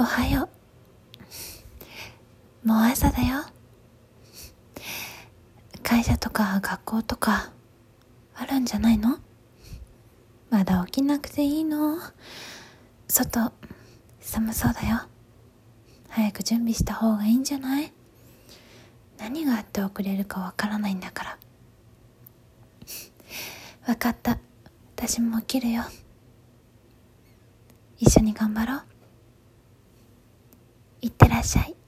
おはよう。もう朝だよ。会社とか学校とかあるんじゃないの？まだ起きなくていいの？外寒そうだよ。早く準備した方がいいんじゃない？何があって遅れるかわからないんだから。わかった。私も起きるよ。一緒に頑張ろう。いってらっしゃい。